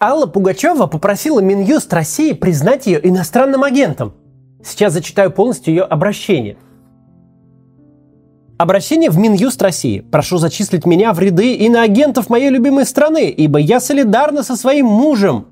Алла Пугачева попросила Минюст России признать ее иностранным агентом. Сейчас зачитаю полностью ее обращение. Обращение в Минюст России. Прошу зачислить меня в ряды иноагентов моей любимой страны, ибо я солидарна со своим мужем,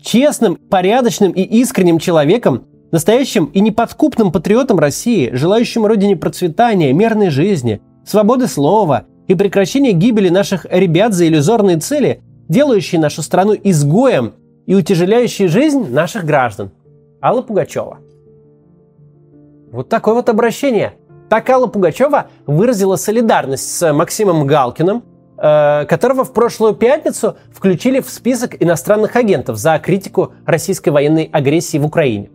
честным, порядочным и искренним человеком, настоящим и неподкупным патриотом России, желающим родине процветания, мирной жизни, свободы слова и прекращения гибели наших ребят за иллюзорные цели – делающие нашу страну изгоем и утяжеляющие жизнь наших граждан. Алла Пугачева. Вот такое вот обращение. Так Алла Пугачева выразила солидарность с Максимом Галкиным, э, которого в прошлую пятницу включили в список иностранных агентов за критику российской военной агрессии в Украине.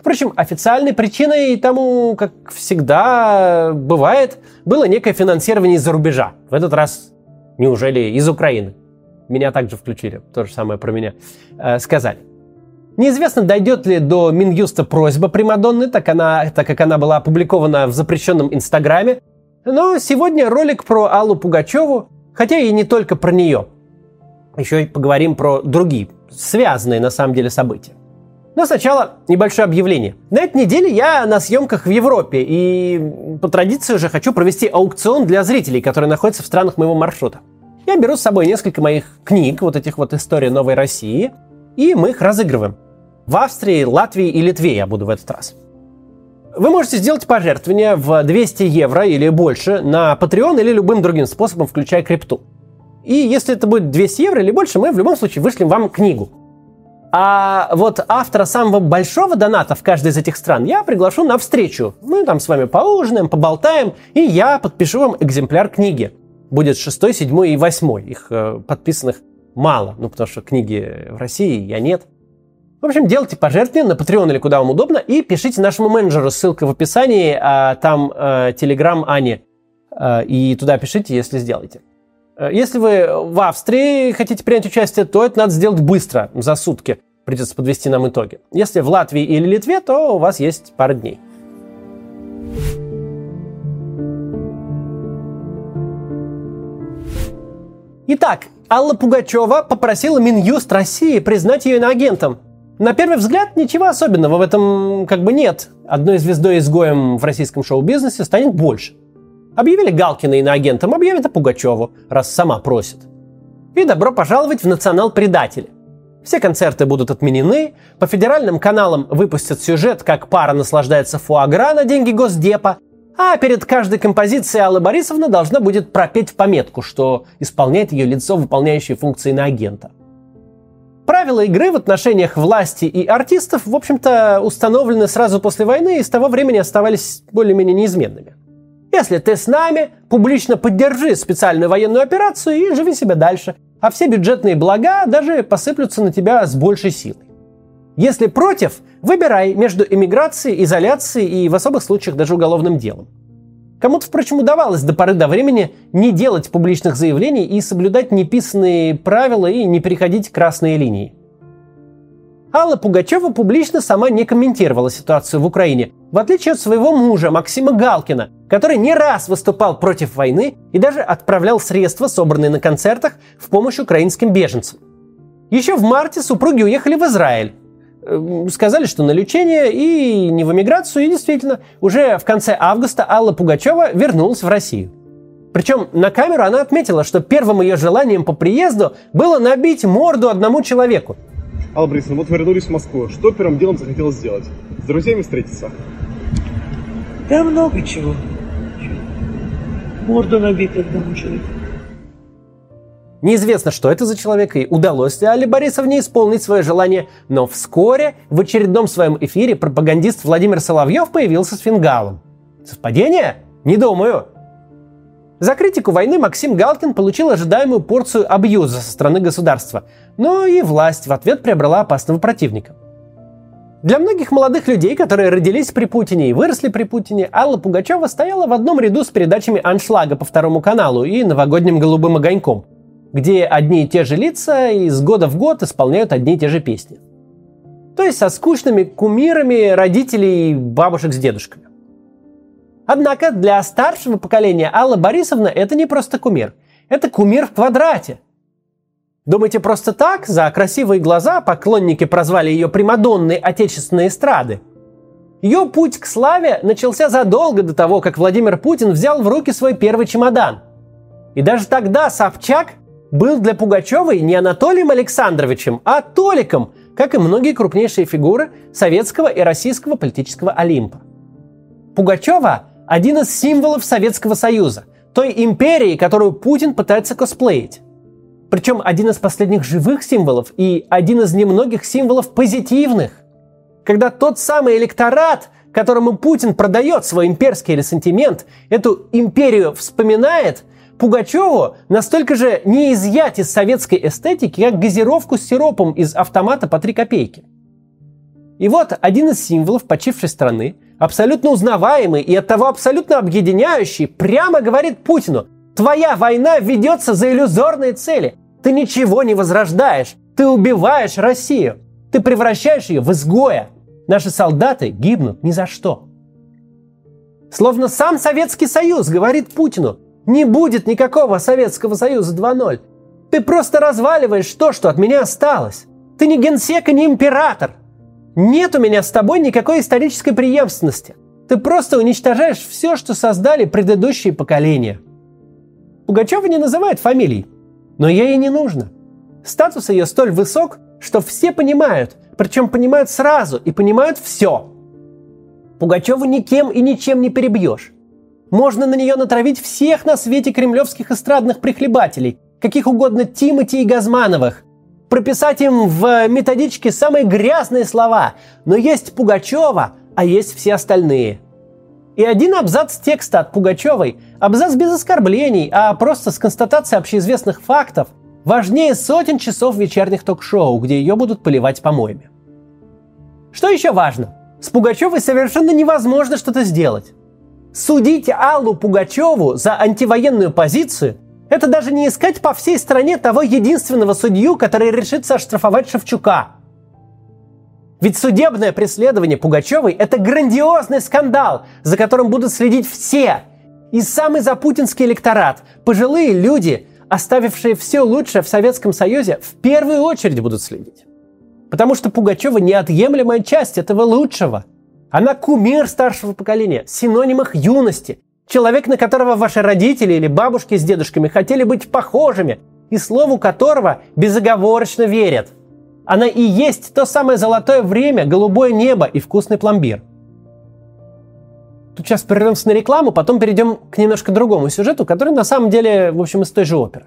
Впрочем, официальной причиной тому, как всегда бывает, было некое финансирование из-за рубежа. В этот раз, неужели из Украины? Меня также включили, то же самое про меня э, сказали. Неизвестно, дойдет ли до Минюста просьба Примадонны, так, она, так как она была опубликована в запрещенном Инстаграме. Но сегодня ролик про Аллу Пугачеву, хотя и не только про нее. Еще и поговорим про другие, связанные на самом деле события. Но сначала небольшое объявление. На этой неделе я на съемках в Европе и по традиции уже хочу провести аукцион для зрителей, которые находятся в странах моего маршрута. Я беру с собой несколько моих книг, вот этих вот «История новой России», и мы их разыгрываем. В Австрии, Латвии и Литве я буду в этот раз. Вы можете сделать пожертвование в 200 евро или больше на Patreon или любым другим способом, включая крипту. И если это будет 200 евро или больше, мы в любом случае вышлем вам книгу. А вот автора самого большого доната в каждой из этих стран я приглашу на встречу. Мы там с вами поужинаем, поболтаем, и я подпишу вам экземпляр книги будет шестой, седьмой и восьмой. Их э, подписанных мало, ну потому что книги в России я нет. В общем, делайте пожертвования на Patreon или куда вам удобно и пишите нашему менеджеру, ссылка в описании, а там э, телеграм Ани, э, и туда пишите, если сделаете. Э, если вы в Австрии хотите принять участие, то это надо сделать быстро, за сутки. Придется подвести нам итоги. Если в Латвии или Литве, то у вас есть пара дней. Итак, Алла Пугачева попросила Минюст России признать ее иноагентом. На первый взгляд ничего особенного в этом как бы нет. Одной звездой-изгоем в российском шоу-бизнесе станет больше. Объявили Галкина иноагентом, объявят и Пугачеву, раз сама просит. И добро пожаловать в национал-предатели. Все концерты будут отменены, по федеральным каналам выпустят сюжет, как пара наслаждается фуагра на деньги Госдепа, а перед каждой композицией Алла Борисовна должна будет пропеть пометку, что исполняет ее лицо, выполняющее функции на агента. Правила игры в отношениях власти и артистов, в общем-то, установлены сразу после войны и с того времени оставались более-менее неизменными. Если ты с нами, публично поддержи специальную военную операцию и живи себе дальше, а все бюджетные блага даже посыплются на тебя с большей силой. Если против, выбирай между эмиграцией, изоляцией и в особых случаях даже уголовным делом. Кому-то, впрочем, удавалось до поры до времени не делать публичных заявлений и соблюдать неписанные правила и не переходить красные линии. Алла Пугачева публично сама не комментировала ситуацию в Украине, в отличие от своего мужа Максима Галкина, который не раз выступал против войны и даже отправлял средства, собранные на концертах, в помощь украинским беженцам. Еще в марте супруги уехали в Израиль, сказали, что на лечение и не в эмиграцию, и действительно, уже в конце августа Алла Пугачева вернулась в Россию. Причем на камеру она отметила, что первым ее желанием по приезду было набить морду одному человеку. Алла Борисовна, вот вы вернулись в Москву. Что первым делом захотелось сделать? С друзьями встретиться? Да много чего. Морду набить одному человеку. Неизвестно, что это за человек и удалось ли Али Борисовне исполнить свое желание, но вскоре в очередном своем эфире пропагандист Владимир Соловьев появился с фингалом. Совпадение? Не думаю. За критику войны Максим Галкин получил ожидаемую порцию абьюза со стороны государства, но и власть в ответ приобрела опасного противника. Для многих молодых людей, которые родились при Путине и выросли при Путине, Алла Пугачева стояла в одном ряду с передачами «Аншлага» по Второму каналу и «Новогодним голубым огоньком», где одни и те же лица из года в год исполняют одни и те же песни. То есть со скучными кумирами родителей бабушек с дедушками. Однако для старшего поколения Алла Борисовна это не просто кумир. Это кумир в квадрате. Думаете, просто так, за красивые глаза поклонники прозвали ее Примадонной отечественной эстрады? Ее путь к славе начался задолго до того, как Владимир Путин взял в руки свой первый чемодан. И даже тогда Собчак был для Пугачевой не Анатолием Александровичем, а Толиком, как и многие крупнейшие фигуры советского и российского политического Олимпа. Пугачева – один из символов Советского Союза, той империи, которую Путин пытается косплеить. Причем один из последних живых символов и один из немногих символов позитивных. Когда тот самый электорат, которому Путин продает свой имперский ресентимент, эту империю вспоминает, Пугачеву настолько же не изъять из советской эстетики, как газировку с сиропом из автомата по 3 копейки. И вот один из символов почившей страны, абсолютно узнаваемый и оттого абсолютно объединяющий, прямо говорит Путину, твоя война ведется за иллюзорные цели. Ты ничего не возрождаешь. Ты убиваешь Россию. Ты превращаешь ее в изгоя. Наши солдаты гибнут ни за что. Словно сам Советский Союз говорит Путину, не будет никакого Советского Союза 2.0. Ты просто разваливаешь то, что от меня осталось. Ты не генсек и не император. Нет у меня с тобой никакой исторической преемственности. Ты просто уничтожаешь все, что создали предыдущие поколения. Пугачева не называет фамилий. Но ей и не нужно. Статус ее столь высок, что все понимают, причем понимают сразу и понимают все. Пугачеву никем и ничем не перебьешь. Можно на нее натравить всех на свете кремлевских эстрадных прихлебателей, каких угодно Тимати и Газмановых, прописать им в методичке самые грязные слова, но есть Пугачева, а есть все остальные. И один абзац текста от Пугачевой – Абзац без оскорблений, а просто с констатацией общеизвестных фактов важнее сотен часов вечерних ток-шоу, где ее будут поливать помоями. Что еще важно? С Пугачевой совершенно невозможно что-то сделать. Судить Аллу Пугачеву за антивоенную позицию – это даже не искать по всей стране того единственного судью, который решится оштрафовать Шевчука. Ведь судебное преследование Пугачевой – это грандиозный скандал, за которым будут следить все, и самый запутинский электорат, пожилые люди, оставившие все лучшее в Советском Союзе, в первую очередь будут следить. Потому что Пугачева неотъемлемая часть этого лучшего. Она кумир старшего поколения, синоним их юности, человек, на которого ваши родители или бабушки с дедушками хотели быть похожими, и слову которого безоговорочно верят. Она и есть то самое золотое время, голубое небо и вкусный пломбир – Тут сейчас прервемся на рекламу, потом перейдем к немножко другому сюжету, который на самом деле, в общем, из той же оперы.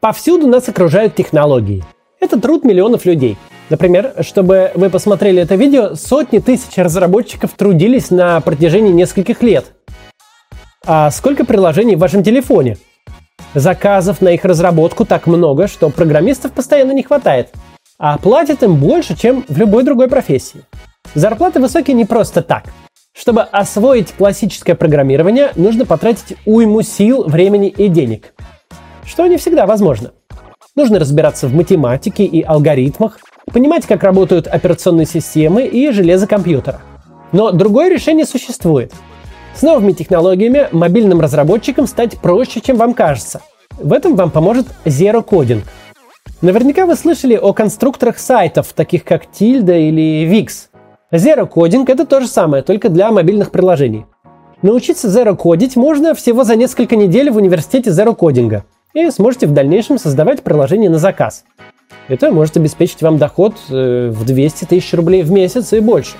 Повсюду нас окружают технологии. Это труд миллионов людей. Например, чтобы вы посмотрели это видео, сотни тысяч разработчиков трудились на протяжении нескольких лет. А сколько приложений в вашем телефоне? Заказов на их разработку так много, что программистов постоянно не хватает – а платят им больше, чем в любой другой профессии. Зарплаты высокие не просто так. Чтобы освоить классическое программирование, нужно потратить уйму сил, времени и денег. Что не всегда возможно. Нужно разбираться в математике и алгоритмах, понимать, как работают операционные системы и железо компьютера. Но другое решение существует. С новыми технологиями мобильным разработчикам стать проще, чем вам кажется. В этом вам поможет Zero Coding – Наверняка вы слышали о конструкторах сайтов, таких как Tilda или Wix. Zero Coding — это то же самое, только для мобильных приложений. Научиться Zero кодить можно всего за несколько недель в университете Zero Coding, и сможете в дальнейшем создавать приложение на заказ. Это может обеспечить вам доход э, в 200 тысяч рублей в месяц и больше.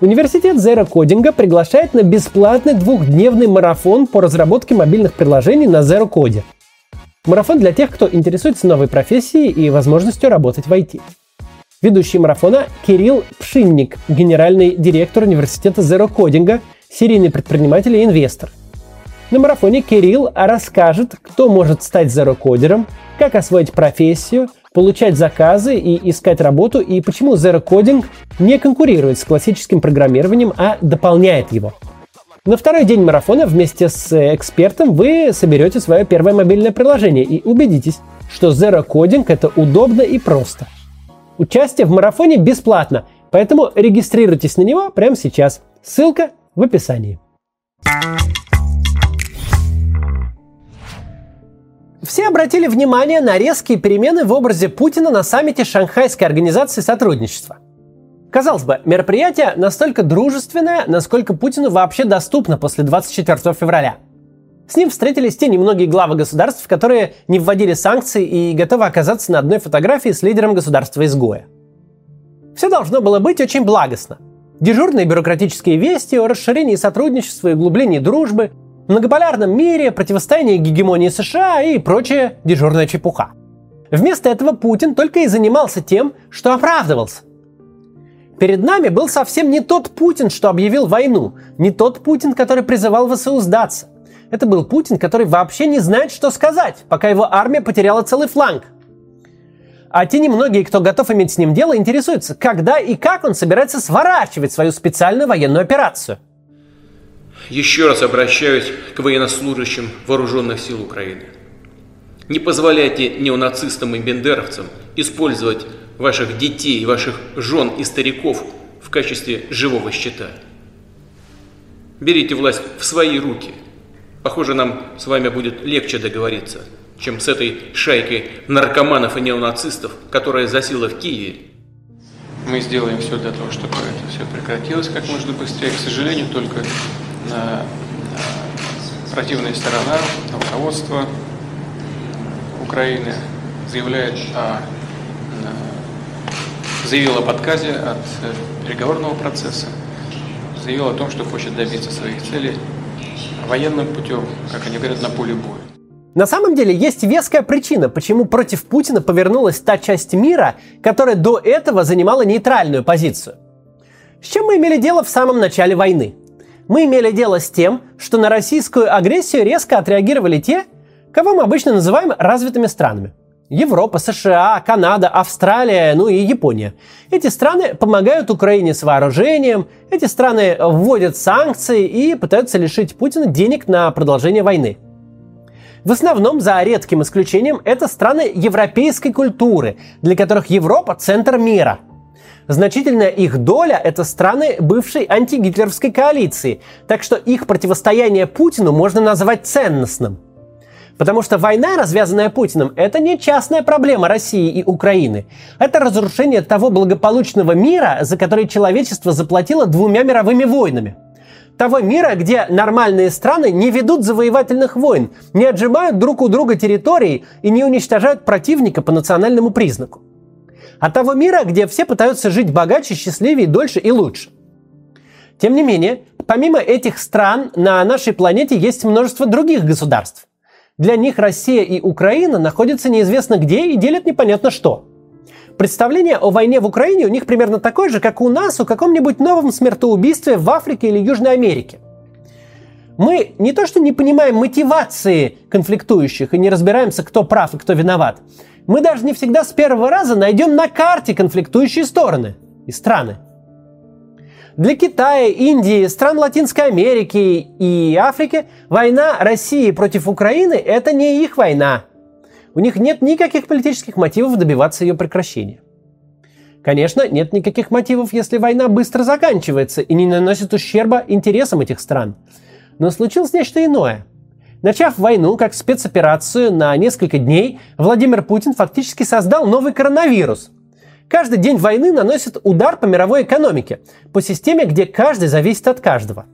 Университет Zero Coding приглашает на бесплатный двухдневный марафон по разработке мобильных приложений на Zero Code – Марафон для тех, кто интересуется новой профессией и возможностью работать в IT. Ведущий марафона Кирилл Пшинник, генеральный директор университета Zero Coding, серийный предприниматель и инвестор. На марафоне Кирилл расскажет, кто может стать Zero Кодером, как освоить профессию, получать заказы и искать работу, и почему Zero Coding не конкурирует с классическим программированием, а дополняет его – на второй день марафона вместе с экспертом вы соберете свое первое мобильное приложение и убедитесь, что Zero Coding это удобно и просто. Участие в марафоне бесплатно, поэтому регистрируйтесь на него прямо сейчас. Ссылка в описании. Обратили внимание на резкие перемены в образе Путина на саммите Шанхайской организации сотрудничества. Казалось бы, мероприятие настолько дружественное, насколько Путину вообще доступно после 24 февраля. С ним встретились те немногие главы государств, которые не вводили санкции и готовы оказаться на одной фотографии с лидером государства-изгоя. Все должно было быть очень благостно. Дежурные бюрократические вести о расширении сотрудничества и углублении дружбы, многополярном мире, противостоянии гегемонии США и прочая дежурная чепуха. Вместо этого Путин только и занимался тем, что оправдывался. Перед нами был совсем не тот Путин, что объявил войну, не тот Путин, который призывал ВСУ сдаться. Это был Путин, который вообще не знает, что сказать, пока его армия потеряла целый фланг – а те немногие, кто готов иметь с ним дело, интересуются, когда и как он собирается сворачивать свою специальную военную операцию. Еще раз обращаюсь к военнослужащим вооруженных сил Украины. Не позволяйте неонацистам и бендеровцам использовать ваших детей, ваших жен и стариков в качестве живого щита. Берите власть в свои руки. Похоже, нам с вами будет легче договориться – чем с этой шайкой наркоманов и неонацистов, которая засела в Киеве. Мы сделаем все для того, чтобы это все прекратилось как можно быстрее. К сожалению, только противная сторона, руководство Украины заявляет о, заявил об отказе от переговорного процесса, заявил о том, что хочет добиться своих целей военным путем, как они говорят, на поле боя. На самом деле есть веская причина, почему против Путина повернулась та часть мира, которая до этого занимала нейтральную позицию. С чем мы имели дело в самом начале войны? Мы имели дело с тем, что на российскую агрессию резко отреагировали те, кого мы обычно называем развитыми странами. Европа, США, Канада, Австралия, ну и Япония. Эти страны помогают Украине с вооружением, эти страны вводят санкции и пытаются лишить Путина денег на продолжение войны – в основном, за редким исключением, это страны европейской культуры, для которых Европа – центр мира. Значительная их доля – это страны бывшей антигитлеровской коалиции, так что их противостояние Путину можно назвать ценностным. Потому что война, развязанная Путиным, это не частная проблема России и Украины. Это разрушение того благополучного мира, за который человечество заплатило двумя мировыми войнами – того мира, где нормальные страны не ведут завоевательных войн, не отжимают друг у друга территории и не уничтожают противника по национальному признаку. А того мира, где все пытаются жить богаче, счастливее, дольше и лучше. Тем не менее, помимо этих стран на нашей планете есть множество других государств. Для них Россия и Украина находятся неизвестно где и делят непонятно что – Представление о войне в Украине у них примерно такое же, как у нас о каком-нибудь новом смертоубийстве в Африке или Южной Америке. Мы не то что не понимаем мотивации конфликтующих и не разбираемся, кто прав и кто виноват. Мы даже не всегда с первого раза найдем на карте конфликтующие стороны и страны. Для Китая, Индии, стран Латинской Америки и Африки война России против Украины – это не их война – у них нет никаких политических мотивов добиваться ее прекращения. Конечно, нет никаких мотивов, если война быстро заканчивается и не наносит ущерба интересам этих стран. Но случилось нечто иное. Начав войну как спецоперацию на несколько дней, Владимир Путин фактически создал новый коронавирус. Каждый день войны наносит удар по мировой экономике, по системе, где каждый зависит от каждого.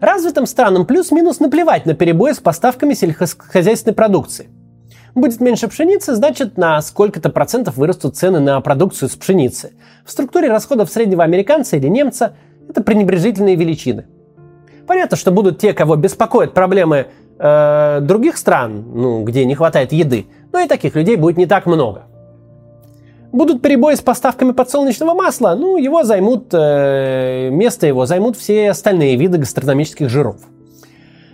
Развитым странам плюс-минус наплевать на перебои с поставками сельскохозяйственной продукции – Будет меньше пшеницы, значит на сколько-то процентов вырастут цены на продукцию с пшеницы. В структуре расходов среднего американца или немца это пренебрежительные величины. Понятно, что будут те, кого беспокоят проблемы э, других стран, ну, где не хватает еды, но и таких людей будет не так много. Будут перебои с поставками подсолнечного масла, ну, его займут, э, место его займут все остальные виды гастрономических жиров.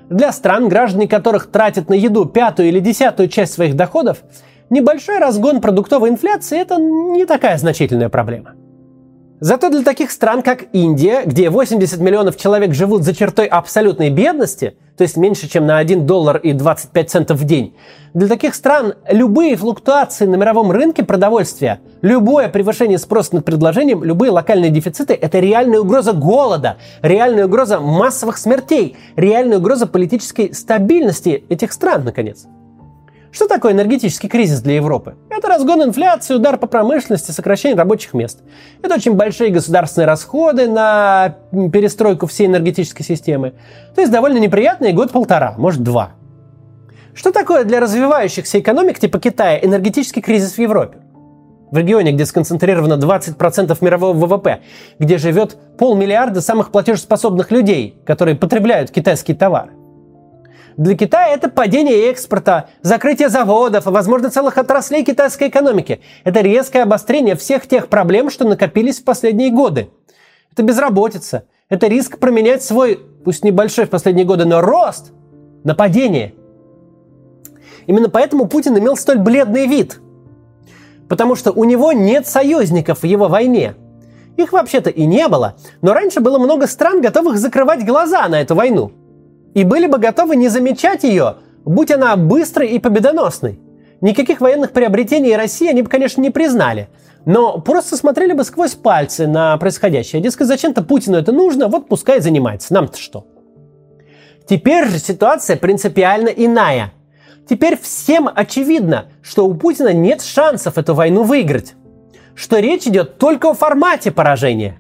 Для стран, граждане которых тратят на еду пятую или десятую часть своих доходов, небольшой разгон продуктовой инфляции – это не такая значительная проблема. Зато для таких стран, как Индия, где 80 миллионов человек живут за чертой абсолютной бедности, то есть меньше, чем на 1 доллар и 25 центов в день, для таких стран любые флуктуации на мировом рынке продовольствия, любое превышение спроса над предложением, любые локальные дефициты – это реальная угроза голода, реальная угроза массовых смертей, реальная угроза политической стабильности этих стран, наконец. Что такое энергетический кризис для Европы? Это разгон инфляции, удар по промышленности, сокращение рабочих мест. Это очень большие государственные расходы на перестройку всей энергетической системы. То есть довольно неприятный год-полтора, может два. Что такое для развивающихся экономик типа Китая энергетический кризис в Европе? В регионе, где сконцентрировано 20% мирового ВВП, где живет полмиллиарда самых платежеспособных людей, которые потребляют китайские товары. Для Китая это падение экспорта, закрытие заводов, возможно, целых отраслей китайской экономики. Это резкое обострение всех тех проблем, что накопились в последние годы. Это безработица, это риск променять свой, пусть небольшой в последние годы, но рост на падение. Именно поэтому Путин имел столь бледный вид. Потому что у него нет союзников в его войне. Их вообще-то и не было, но раньше было много стран, готовых закрывать глаза на эту войну – и были бы готовы не замечать ее, будь она быстрой и победоносной. Никаких военных приобретений России они бы, конечно, не признали, но просто смотрели бы сквозь пальцы на происходящее. Дескать, зачем-то Путину это нужно, вот пускай занимается, нам-то что. Теперь же ситуация принципиально иная. Теперь всем очевидно, что у Путина нет шансов эту войну выиграть. Что речь идет только о формате поражения.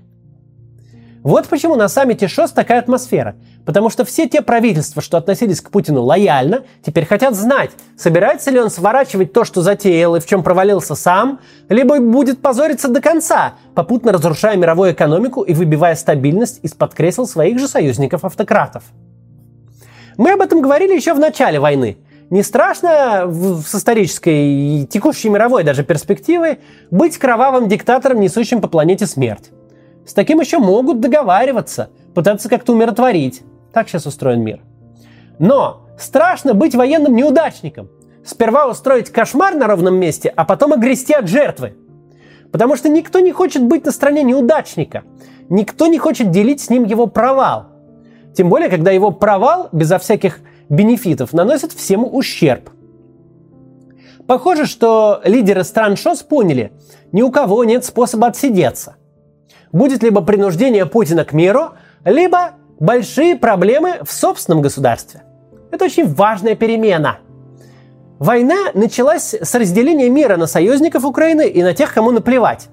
Вот почему на саммите ШОС такая атмосфера – Потому что все те правительства, что относились к Путину лояльно, теперь хотят знать, собирается ли он сворачивать то, что затеял и в чем провалился сам, либо будет позориться до конца, попутно разрушая мировую экономику и выбивая стабильность из-под кресел своих же союзников-автократов. Мы об этом говорили еще в начале войны. Не страшно с исторической и текущей мировой даже перспективы быть кровавым диктатором, несущим по планете смерть. С таким еще могут договариваться, пытаться как-то умиротворить. Так сейчас устроен мир. Но страшно быть военным неудачником. Сперва устроить кошмар на ровном месте, а потом огрести от жертвы. Потому что никто не хочет быть на стороне неудачника. Никто не хочет делить с ним его провал. Тем более, когда его провал, безо всяких бенефитов, наносит всем ущерб. Похоже, что лидеры стран ШОС поняли, ни у кого нет способа отсидеться. Будет либо принуждение Путина к миру, либо большие проблемы в собственном государстве. Это очень важная перемена. Война началась с разделения мира на союзников Украины и на тех, кому наплевать.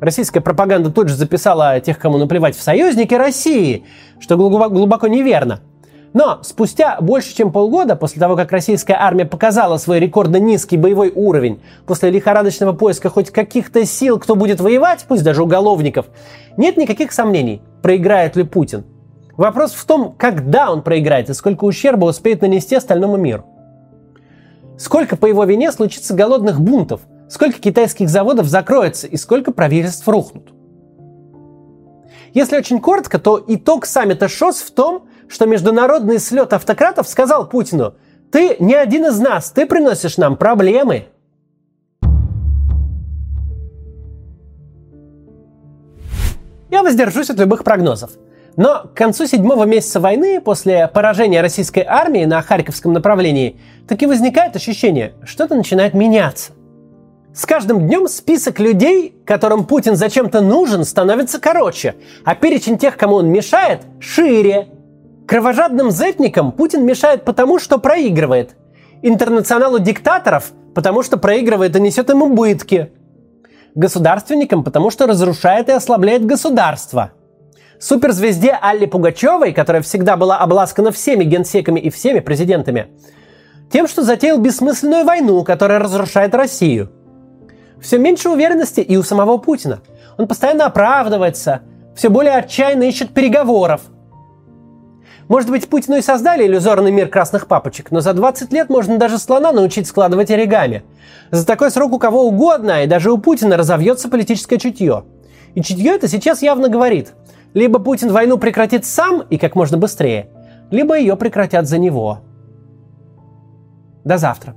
Российская пропаганда тут же записала тех, кому наплевать в союзники России, что глубоко, неверно. Но спустя больше чем полгода после того, как российская армия показала свой рекордно низкий боевой уровень, после лихорадочного поиска хоть каких-то сил, кто будет воевать, пусть даже уголовников, нет никаких сомнений, проиграет ли Путин – Вопрос в том, когда он проиграет и сколько ущерба успеет нанести остальному миру. Сколько по его вине случится голодных бунтов, сколько китайских заводов закроется и сколько правительств рухнут. Если очень коротко, то итог саммита ШОС в том, что международный слет автократов сказал Путину, ты не один из нас, ты приносишь нам проблемы. Я воздержусь от любых прогнозов. Но к концу седьмого месяца войны, после поражения российской армии на Харьковском направлении, таки возникает ощущение, что-то начинает меняться. С каждым днем список людей, которым Путин зачем-то нужен, становится короче, а перечень тех, кому он мешает, шире. Кровожадным зетникам Путин мешает потому, что проигрывает. Интернационалу диктаторов, потому что проигрывает и несет им убытки. Государственникам, потому что разрушает и ослабляет государство – суперзвезде Алле Пугачевой, которая всегда была обласкана всеми генсеками и всеми президентами, тем, что затеял бессмысленную войну, которая разрушает Россию. Все меньше уверенности и у самого Путина. Он постоянно оправдывается, все более отчаянно ищет переговоров. Может быть, Путину и создали иллюзорный мир красных папочек, но за 20 лет можно даже слона научить складывать оригами. За такой срок у кого угодно, и даже у Путина разовьется политическое чутье. И чутье это сейчас явно говорит – либо Путин войну прекратит сам и как можно быстрее, либо ее прекратят за него. До завтра.